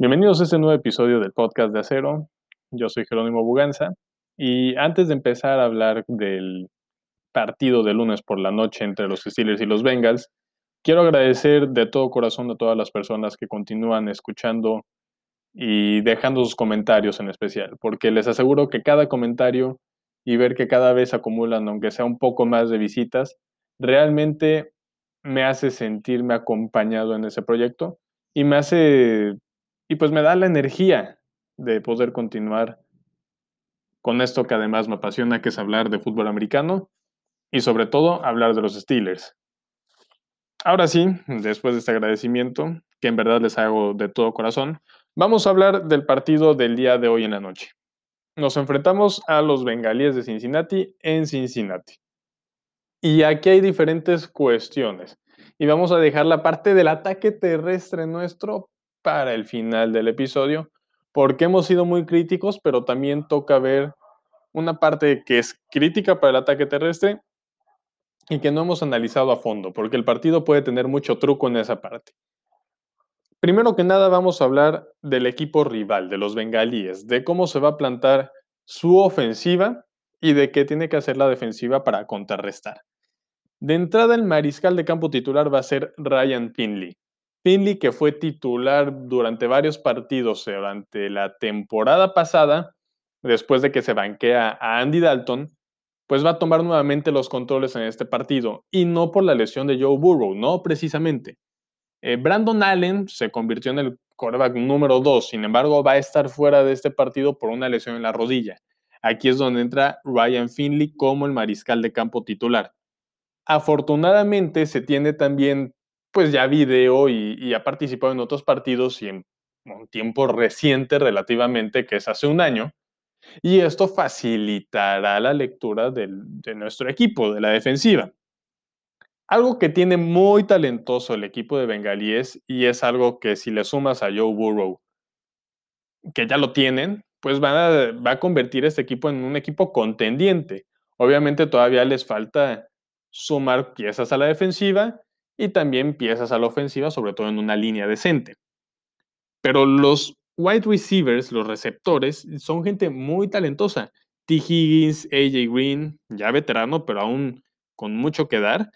Bienvenidos a este nuevo episodio del podcast de Acero. Yo soy Jerónimo Buganza y antes de empezar a hablar del partido de lunes por la noche entre los Steelers y los Bengals, quiero agradecer de todo corazón a todas las personas que continúan escuchando y dejando sus comentarios en especial, porque les aseguro que cada comentario y ver que cada vez acumulan, aunque sea un poco más de visitas, realmente me hace sentirme acompañado en ese proyecto y me hace y pues me da la energía de poder continuar con esto que además me apasiona, que es hablar de fútbol americano y sobre todo hablar de los Steelers. Ahora sí, después de este agradecimiento, que en verdad les hago de todo corazón, vamos a hablar del partido del día de hoy en la noche. Nos enfrentamos a los bengalíes de Cincinnati en Cincinnati. Y aquí hay diferentes cuestiones. Y vamos a dejar la parte del ataque terrestre nuestro para el final del episodio, porque hemos sido muy críticos, pero también toca ver una parte que es crítica para el ataque terrestre y que no hemos analizado a fondo, porque el partido puede tener mucho truco en esa parte. Primero que nada vamos a hablar del equipo rival, de los bengalíes, de cómo se va a plantar su ofensiva y de qué tiene que hacer la defensiva para contrarrestar. De entrada, el mariscal de campo titular va a ser Ryan Finley. Finley, que fue titular durante varios partidos durante la temporada pasada, después de que se banquea a Andy Dalton, pues va a tomar nuevamente los controles en este partido, y no por la lesión de Joe Burrow, no precisamente. Eh, Brandon Allen se convirtió en el quarterback número 2, sin embargo va a estar fuera de este partido por una lesión en la rodilla. Aquí es donde entra Ryan Finley como el mariscal de campo titular. Afortunadamente se tiene también pues ya video y, ha participado en otros partidos y en un tiempo reciente relativamente, que es hace un año, y esto facilitará la lectura de nuestro equipo, de la defensiva. Algo que tiene muy talentoso el equipo de Bengalíes y es algo que si le sumas a Joe Burrow, que ya lo tienen, pues va a convertir este equipo en un equipo contendiente. Obviamente todavía les falta sumar piezas a la defensiva y también piezas a la ofensiva, sobre todo en una línea decente. Pero los wide receivers, los receptores, son gente muy talentosa. T. Higgins, AJ Green, ya veterano, pero aún con mucho que dar,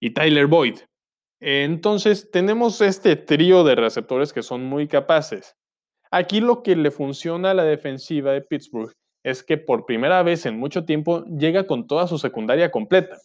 y Tyler Boyd. Entonces, tenemos este trío de receptores que son muy capaces. Aquí lo que le funciona a la defensiva de Pittsburgh es que por primera vez en mucho tiempo llega con toda su secundaria completa.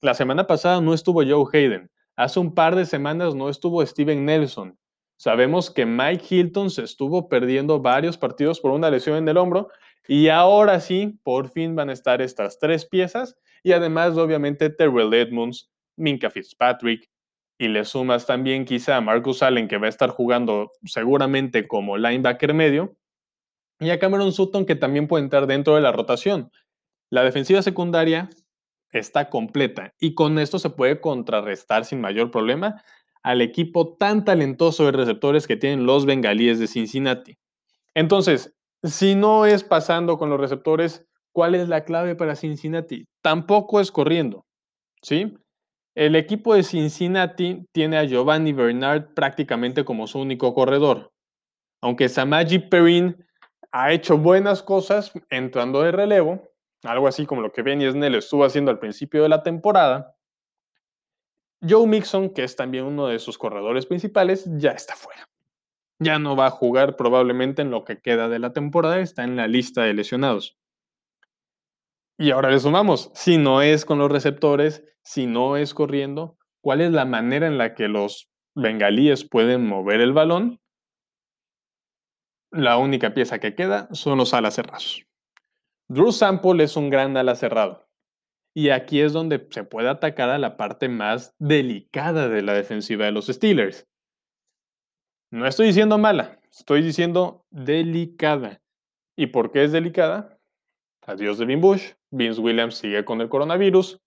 La semana pasada no estuvo Joe Hayden, Hace un par de semanas no estuvo Steven Nelson. Sabemos que Mike Hilton se estuvo perdiendo varios partidos por una lesión en el hombro y ahora sí, por fin van a estar estas tres piezas y además obviamente Terrell Edmonds, Minka Fitzpatrick y le sumas también quizá a Marcus Allen que va a estar jugando seguramente como linebacker medio y a Cameron Sutton que también puede entrar dentro de la rotación. La defensiva secundaria está completa y con esto se puede contrarrestar sin mayor problema al equipo tan talentoso de receptores que tienen los bengalíes de Cincinnati. Entonces, si no es pasando con los receptores, ¿cuál es la clave para Cincinnati? Tampoco es corriendo, ¿sí? El equipo de Cincinnati tiene a Giovanni Bernard prácticamente como su único corredor. Aunque Samaji Perrin ha hecho buenas cosas entrando de relevo, algo así como lo que Benny Snell estuvo haciendo al principio de la temporada, Joe Mixon, que es también uno de sus corredores principales, ya está fuera. Ya no va a jugar probablemente en lo que queda de la temporada, está en la lista de lesionados. Y ahora le sumamos, si no es con los receptores, si no es corriendo, ¿cuál es la manera en la que los bengalíes pueden mover el balón? La única pieza que queda son los alas cerrados. Drew Sample es un gran ala cerrado. Y aquí es donde se puede atacar a la parte más delicada de la defensiva de los Steelers. No estoy diciendo mala, estoy diciendo delicada. ¿Y por qué es delicada? Adiós Devin Bush, Vince Williams sigue con el coronavirus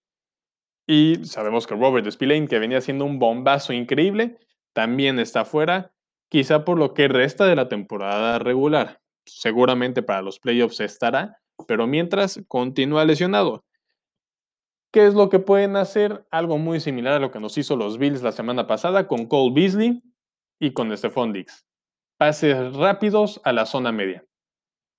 y sabemos que Robert Spillane, que venía haciendo un bombazo increíble, también está fuera, quizá por lo que resta de la temporada regular. Seguramente para los playoffs estará, pero mientras continúa lesionado. ¿Qué es lo que pueden hacer? Algo muy similar a lo que nos hizo los Bills la semana pasada con Cole Beasley y con Stephon Diggs. pases rápidos a la zona media.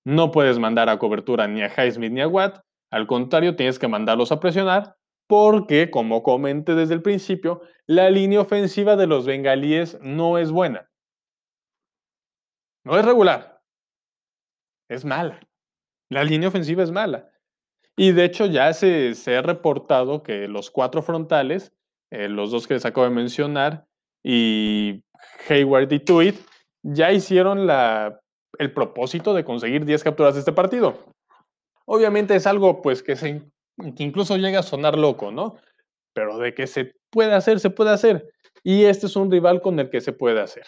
No puedes mandar a cobertura ni a Highsmith ni a Watt, al contrario, tienes que mandarlos a presionar porque, como comenté desde el principio, la línea ofensiva de los bengalíes no es buena. No es regular. Es mala. La línea ofensiva es mala. Y de hecho ya se, ha reportado que los cuatro frontales, eh, los dos que les acabo de mencionar, y Hayward y Tweet, ya hicieron la, el propósito de conseguir 10 capturas de este partido. Obviamente es algo pues que, se, que incluso llega a sonar loco, ¿no? Pero de que se puede hacer, se puede hacer. Y este es un rival con el que se puede hacer.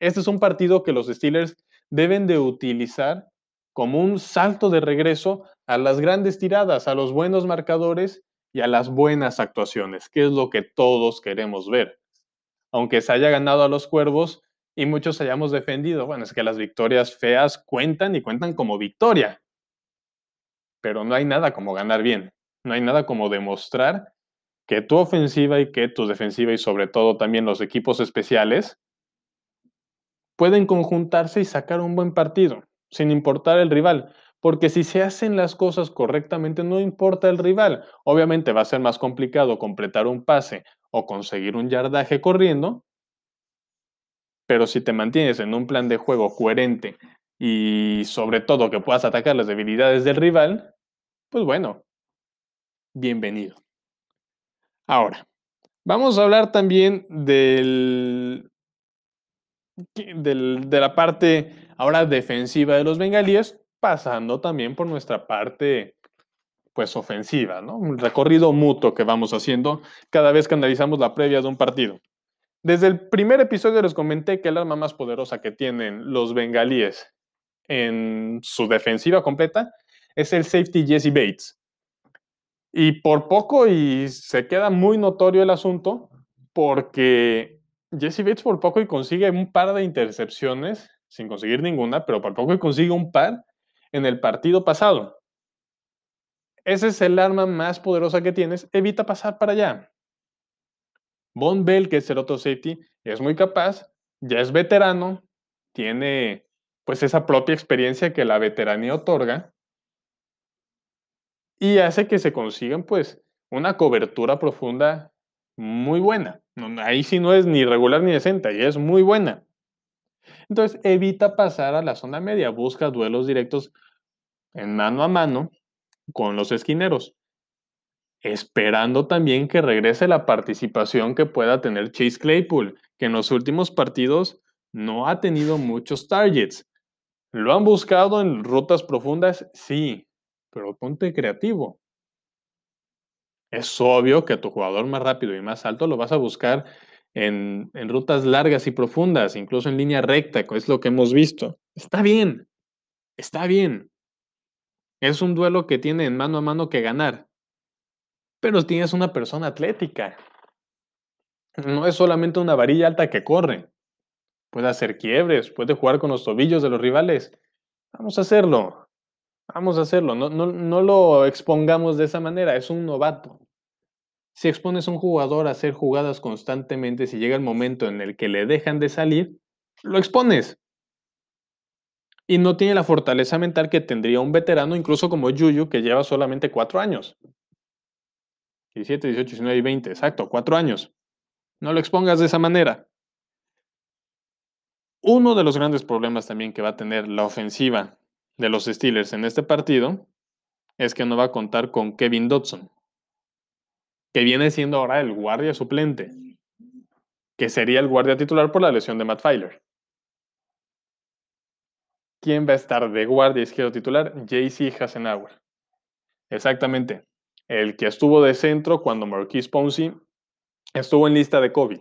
Este es un partido que los Steelers deben de utilizar como un salto de regreso a las grandes tiradas, a los buenos marcadores y a las buenas actuaciones, que es lo que todos queremos ver. Aunque se haya ganado a los cuervos y muchos hayamos defendido, bueno, es que las victorias feas cuentan y cuentan como victoria. Pero no hay nada como ganar bien, no hay nada como demostrar que tu ofensiva y que tu defensiva y sobre todo también los equipos especiales pueden conjuntarse y sacar un buen partido, sin importar el rival. Porque si se hacen las cosas correctamente, no importa el rival. Obviamente va a ser más complicado completar un pase o conseguir un yardaje corriendo, pero si te mantienes en un plan de juego coherente y sobre todo que puedas atacar las debilidades del rival, pues bueno, bienvenido. Ahora, vamos a hablar también del de la parte ahora defensiva de los bengalíes, pasando también por nuestra parte pues ofensiva, ¿no? Un recorrido mutuo que vamos haciendo cada vez que analizamos la previa de un partido. Desde el primer episodio les comenté que el arma más poderosa que tienen los bengalíes en su defensiva completa es el safety Jesse Bates. Y por poco y se queda muy notorio el asunto porque Jesse Bates por poco y consigue un par de intercepciones, sin conseguir ninguna, pero por poco y consigue un par en el partido pasado. Ese es el arma más poderosa que tienes, evita pasar para allá. Von Bell, que es el otro safety, es muy capaz, ya es veterano, tiene pues esa propia experiencia que la veteranía otorga y hace que se consigan pues una cobertura profunda muy buena. Ahí sí no es ni regular ni decente, y es muy buena. Entonces evita pasar a la zona media, busca duelos directos en mano a mano con los esquineros, esperando también que regrese la participación que pueda tener Chase Claypool, que en los últimos partidos no ha tenido muchos targets. ¿Lo han buscado en rutas profundas? Sí, pero ponte creativo. Es obvio que tu jugador más rápido y más alto lo vas a buscar en, rutas largas y profundas, incluso en línea recta, es lo que hemos visto. Está bien, está bien. Es un duelo que tiene en mano a mano que ganar. Pero tienes una persona atlética. No es solamente una varilla alta que corre. Puede hacer quiebres, puede jugar con los tobillos de los rivales. Vamos a hacerlo. Vamos a hacerlo, no, no, lo expongamos de esa manera, es un novato. Si expones a un jugador a hacer jugadas constantemente, si llega el momento en el que le dejan de salir, lo expones. Y no tiene la fortaleza mental que tendría un veterano, incluso como Yuyu, que lleva solamente cuatro años. 17, 18, 19 y 20, exacto, cuatro años. No lo expongas de esa manera. Uno de los grandes problemas también que va a tener la ofensiva de los Steelers en este partido es que no va a contar con Kevin Dodson, que viene siendo ahora el guardia suplente, que sería el guardia titular por la lesión de Matt Filer. ¿Quién va a estar de guardia izquierdo titular? JC Hasenauer. Exactamente. El que estuvo de centro cuando Marquise Ponzi estuvo en lista de COVID.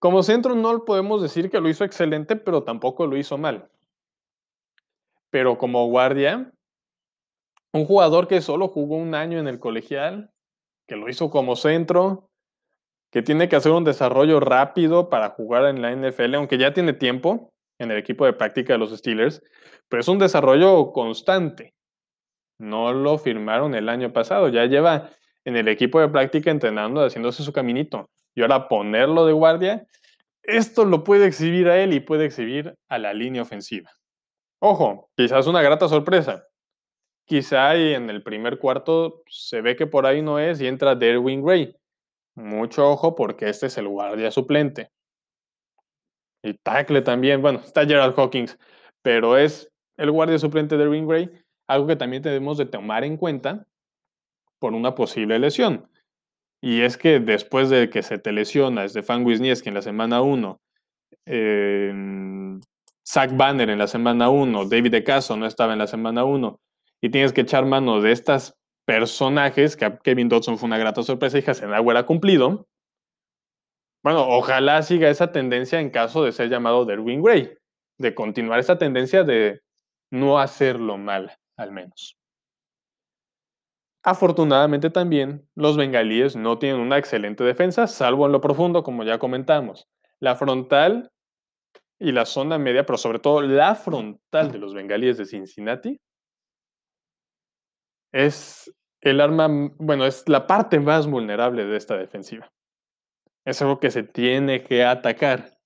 Como centro no podemos decir que lo hizo excelente, pero tampoco lo hizo mal. Pero como guardia, un jugador que solo jugó un año en el colegial, que lo hizo como centro, que tiene que hacer un desarrollo rápido para jugar en la NFL, aunque ya tiene tiempo en el equipo de práctica de los Steelers, pero es un desarrollo constante. No lo firmaron el año pasado, ya lleva en el equipo de práctica entrenando, haciéndose su caminito y ahora ponerlo de guardia, esto lo puede exhibir a él y puede exhibir a la línea ofensiva. Ojo, quizás una grata sorpresa. Quizá en el primer cuarto se ve que por ahí no es y entra Derwin Gray. Mucho ojo porque este es el guardia suplente. Y tackle también, bueno, está Gerald Hawkins, pero es el guardia suplente de Derwin Gray, algo que también tenemos de tomar en cuenta por una posible lesión. Y es que después de que se te lesiona Stefan Wisniewski en la semana 1, Zach Banner en la semana 1, David DeCaso no estaba en la semana 1, y tienes que echar mano de estos personajes, que Kevin Dodson fue una grata sorpresa y Hasenauer ha cumplido. Bueno, ojalá siga esa tendencia en caso de ser llamado Derwin Gray, de continuar esa tendencia de no hacerlo mal, al menos. Afortunadamente también, los bengalíes no tienen una excelente defensa, salvo en lo profundo, como ya comentamos. La frontal y la zona media, pero sobre todo la frontal de los bengalíes de Cincinnati, es el arma, bueno, es la parte más vulnerable de esta defensiva. Es algo que se tiene que atacar.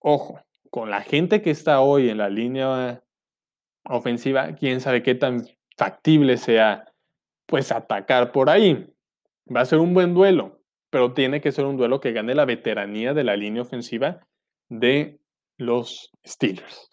Ojo, con la gente que está hoy en la línea ofensiva, quién sabe qué tan factible sea, pues atacar por ahí. Va a ser un buen duelo pero tiene que ser un duelo que gane la veteranía de la línea ofensiva de los Steelers.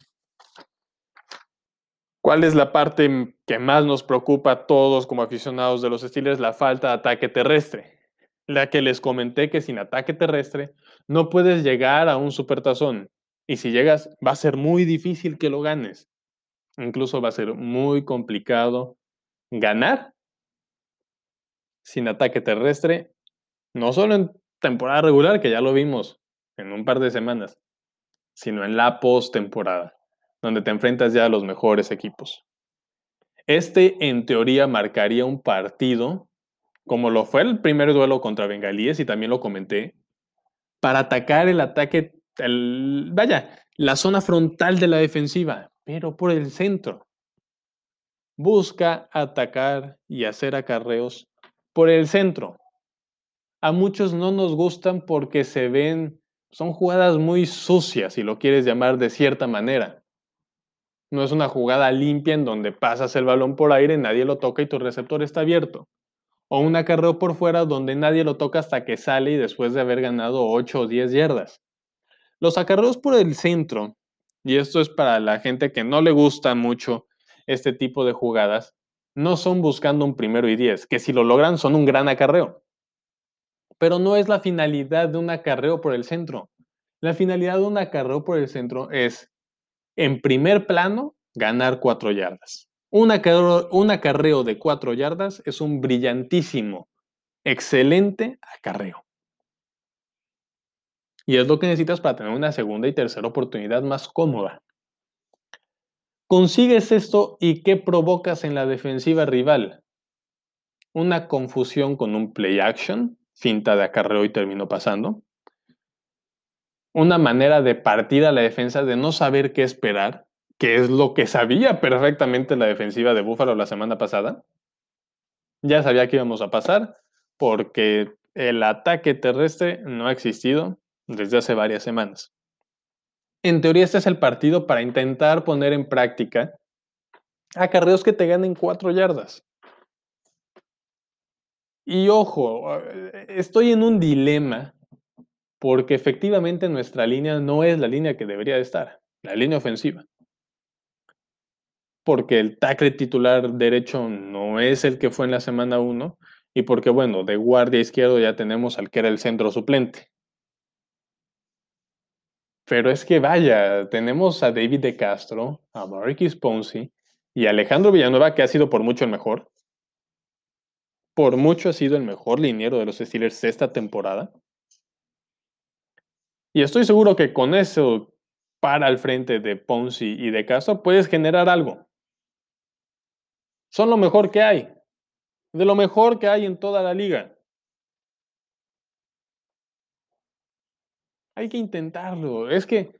¿Cuál es la parte que más nos preocupa a todos como aficionados de los Steelers? La falta de ataque terrestre. La que les comenté que sin ataque terrestre no puedes llegar a un supertazón. Y si llegas, va a ser muy difícil que lo ganes. Incluso va a ser muy complicado ganar sin ataque terrestre no solo en temporada regular, que ya lo vimos en un par de semanas, sino en la postemporada, donde te enfrentas ya a los mejores equipos. Este, en teoría, marcaría un partido, como lo fue el primer duelo contra Bengalíes, y también lo comenté, para atacar el ataque, vaya, la zona frontal de la defensiva, pero por el centro. Busca atacar y hacer acarreos por el centro, a muchos no nos gustan porque se ven, son jugadas muy sucias, si lo quieres llamar de cierta manera. No es una jugada limpia en donde pasas el balón por aire, nadie lo toca y tu receptor está abierto. O un acarreo por fuera donde nadie lo toca hasta que sale y después de haber ganado 8 o 10 yardas. Los acarreos por el centro, y esto es para la gente que no le gusta mucho este tipo de jugadas, no son buscando un primero y 10, que si lo logran son un gran acarreo pero no es la finalidad de un acarreo por el centro. La finalidad de un acarreo por el centro es, en primer plano, ganar cuatro yardas. Un acarreo, de cuatro yardas es un brillantísimo, excelente acarreo. Y es lo que necesitas para tener una segunda y tercera oportunidad más cómoda. Consigues esto y ¿qué provocas en la defensiva rival? Una confusión con un play action, finta de acarreo y terminó pasando. Una manera de partir a la defensa, de no saber qué esperar, que es lo que sabía perfectamente la defensiva de Búfalo la semana pasada. Ya sabía que íbamos a pasar porque el ataque terrestre no ha existido desde hace varias semanas. En teoría este es el partido para intentar poner en práctica acarreos que te ganen cuatro yardas. Y ojo, eh, estoy en un dilema porque efectivamente nuestra línea no es la línea que debería de estar, la línea ofensiva. Porque el tackle titular derecho no es el que fue en la semana 1 y porque, bueno, de guardia izquierdo ya tenemos al que era el centro suplente. Pero es que vaya, tenemos a David de Castro, a Marquis Ponzi y a Alejandro Villanueva, que ha sido por mucho el mejor, por mucho ha sido el mejor liniero de los Steelers esta temporada. Y estoy seguro que con eso para al frente de Ponzi y de Castro puedes generar algo. Son lo mejor que hay. De lo mejor que hay en toda la liga. Hay que intentarlo. Es que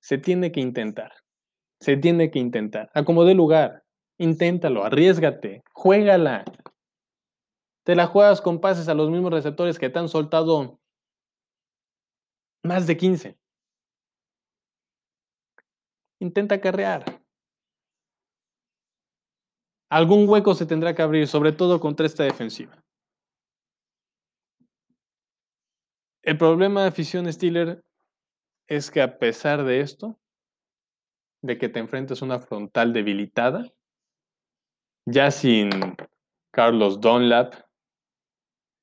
se tiene que intentar. Se tiene que intentar. Acomode lugar. Inténtalo. Arriesgate. Juégala. Te la juegas con pases a los mismos receptores que te han soltado Más de 15. Intenta carrear. Algún hueco se tendrá que abrir, sobre todo contra esta defensiva. El problema de afición Steeler es que a pesar de esto, de que te enfrentes a una frontal debilitada, ya sin Carlos Dunlap,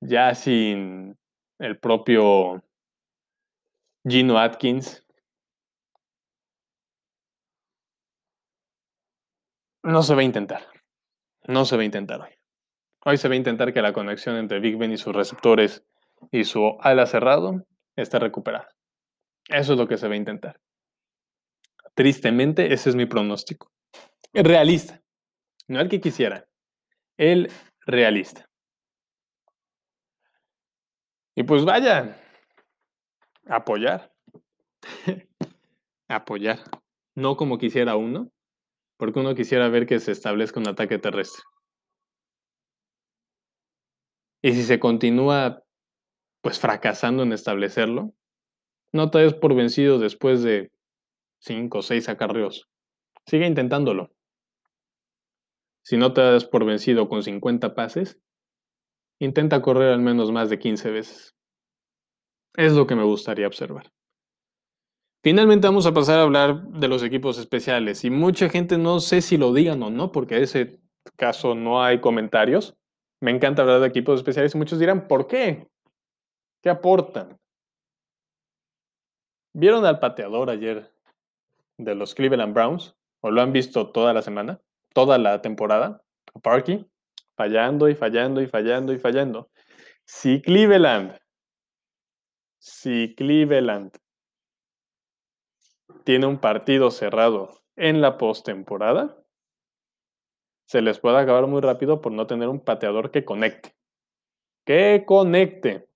ya sin el propio Gino Atkins, no se va a intentar. No se va a intentar hoy. Hoy se va a intentar que la conexión entre Big Ben y sus receptores y su ala cerrado esté recuperada. Eso es lo que se va a intentar. Tristemente, ese es mi pronóstico. Realista. No el que quisiera. El realista. Y pues vaya, apoyar. apoyar. No como quisiera uno, porque uno quisiera ver que se establezca un ataque terrestre. Y si se continúa pues fracasando en establecerlo, no te des por vencido después de cinco o seis acarreos. Sigue intentándolo. Si no te das por vencido con 50 pases, intenta correr al menos más de 15 veces. Es lo que me gustaría observar. Finalmente vamos a pasar a hablar de los equipos especiales y mucha gente no sé si lo digan o no, porque en ese caso no hay comentarios. Me encanta hablar de equipos especiales y muchos dirán, ¿por qué? ¿Qué aportan? ¿Vieron al pateador ayer de los Cleveland Browns? ¿O lo han visto toda la semana? ¿Toda la temporada? Parky, fallando y fallando y fallando y fallando. Si Cleveland, si Cleveland tiene un partido cerrado en la postemporada, se les puede acabar muy rápido por no tener un pateador que conecte. Que conecte.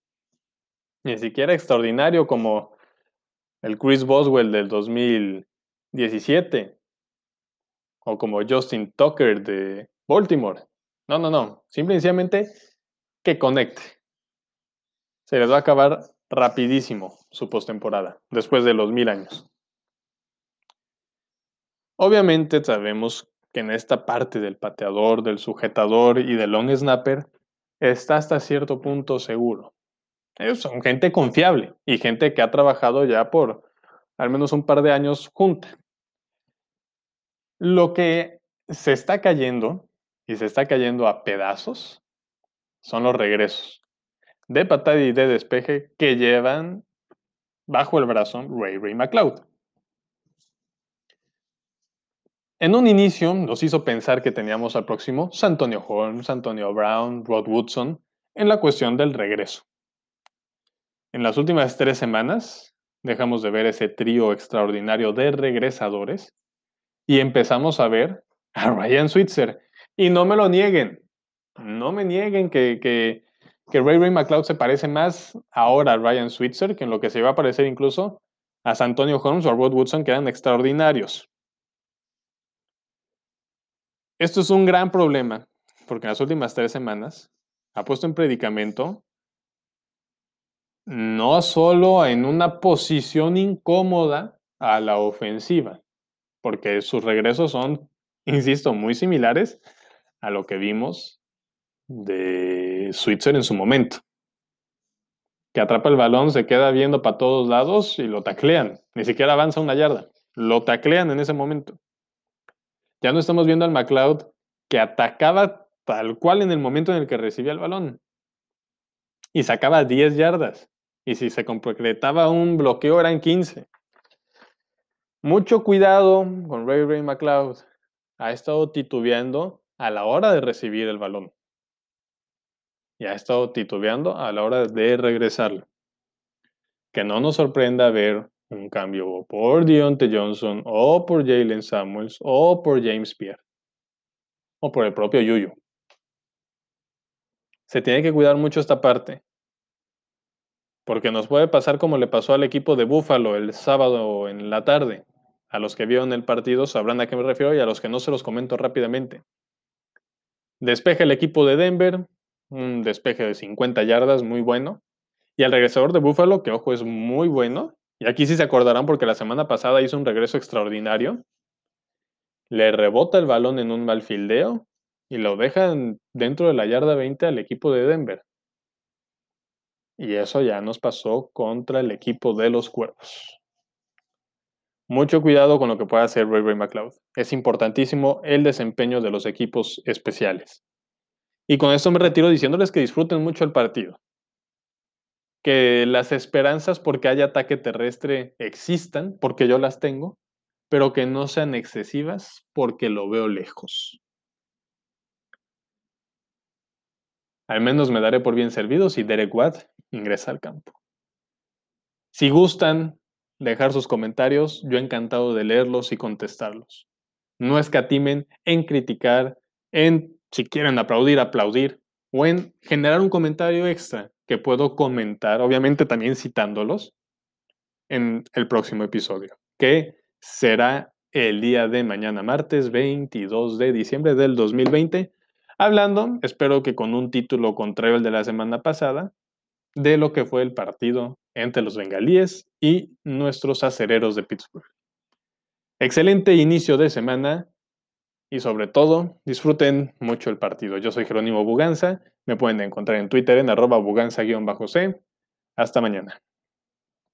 Ni siquiera extraordinario como el Chris Boswell del 2017 o como Justin Tucker de Baltimore. No, no, no. Simplemente que conecte. Se les va a acabar rapidísimo su postemporada, después de los mil años. Obviamente sabemos que en esta parte del pateador, del sujetador y del long snapper está hasta cierto punto seguro. Ellos son gente confiable y gente que ha trabajado ya por al menos un par de años junta. Lo que se está cayendo y se está cayendo a pedazos son los regresos de patada y de despeje que llevan bajo el brazo Ray Ray McLeod. En un inicio nos hizo pensar que teníamos al próximo Santonio Holmes, Antonio Brown, Rod Woodson en la cuestión del regreso. En las últimas tres semanas dejamos de ver ese trío extraordinario de regresadores y empezamos a ver a Ryan Switzer. Y no me lo nieguen, no me nieguen que, que, que Ray Ray McLeod se parece más ahora a Ryan Switzer que en lo que se iba a parecer incluso a Santonio Holmes o a Rod Woodson, que eran extraordinarios. Esto es un gran problema, porque en las últimas tres semanas ha puesto en predicamento no solo en una posición incómoda a la ofensiva, porque sus regresos son, insisto, muy similares a lo que vimos de Switzer en su momento. Que atrapa el balón, se queda viendo para todos lados y lo taclean. Ni siquiera avanza una yarda. Lo taclean en ese momento. Ya no estamos viendo al McLeod que atacaba tal cual en el momento en el que recibía el balón. Y sacaba 10 yardas. Y si se concretaba un bloqueo eran 15. Mucho cuidado con Ray Ray McLeod. Ha estado titubeando a la hora de recibir el balón. Y ha estado titubeando a la hora de regresarlo. Que no nos sorprenda ver un cambio por Deontay Johnson o por Jalen Samuels o por James Pierre o por el propio Yuyu. Se tiene que cuidar mucho esta parte porque nos puede pasar como le pasó al equipo de Buffalo el sábado en la tarde. A los que vieron el partido sabrán a qué me refiero y a los que no se los comento rápidamente. Despeja el equipo de Denver, un despeje de 50 yardas muy bueno, Y el regresador de Buffalo, que ojo, es muy bueno. Y aquí sí se acordarán porque la semana pasada hizo un regreso extraordinario. Le rebota el balón en un mal fildeo y lo dejan dentro de la yarda 20 al equipo de Denver. Y eso ya nos pasó contra el equipo de los Cuervos. Mucho cuidado con lo que pueda hacer Ray Ray McLeod. Es importantísimo el desempeño de los equipos especiales. Y con esto me retiro diciéndoles que disfruten mucho el partido. Que las esperanzas porque haya ataque terrestre existan, porque yo las tengo, pero que no sean excesivas porque lo veo lejos. Al menos me daré por bien servido si Derek Watt ingresa al campo. Si gustan dejar sus comentarios, yo encantado de leerlos y contestarlos. No escatimen en criticar, en, si quieren aplaudir, aplaudir, o en generar un comentario extra que puedo comentar, obviamente también citándolos, en el próximo episodio, que será el día de mañana, martes 22 de diciembre del 2020, hablando, espero que con un título contrario al de la semana pasada, de lo que fue el partido entre los bengalíes y nuestros acereros de Pittsburgh. Excelente inicio de semana y sobre todo disfruten mucho el partido. Yo soy Jerónimo Buganza, me pueden encontrar en Twitter en arroba buganza-c. Hasta mañana.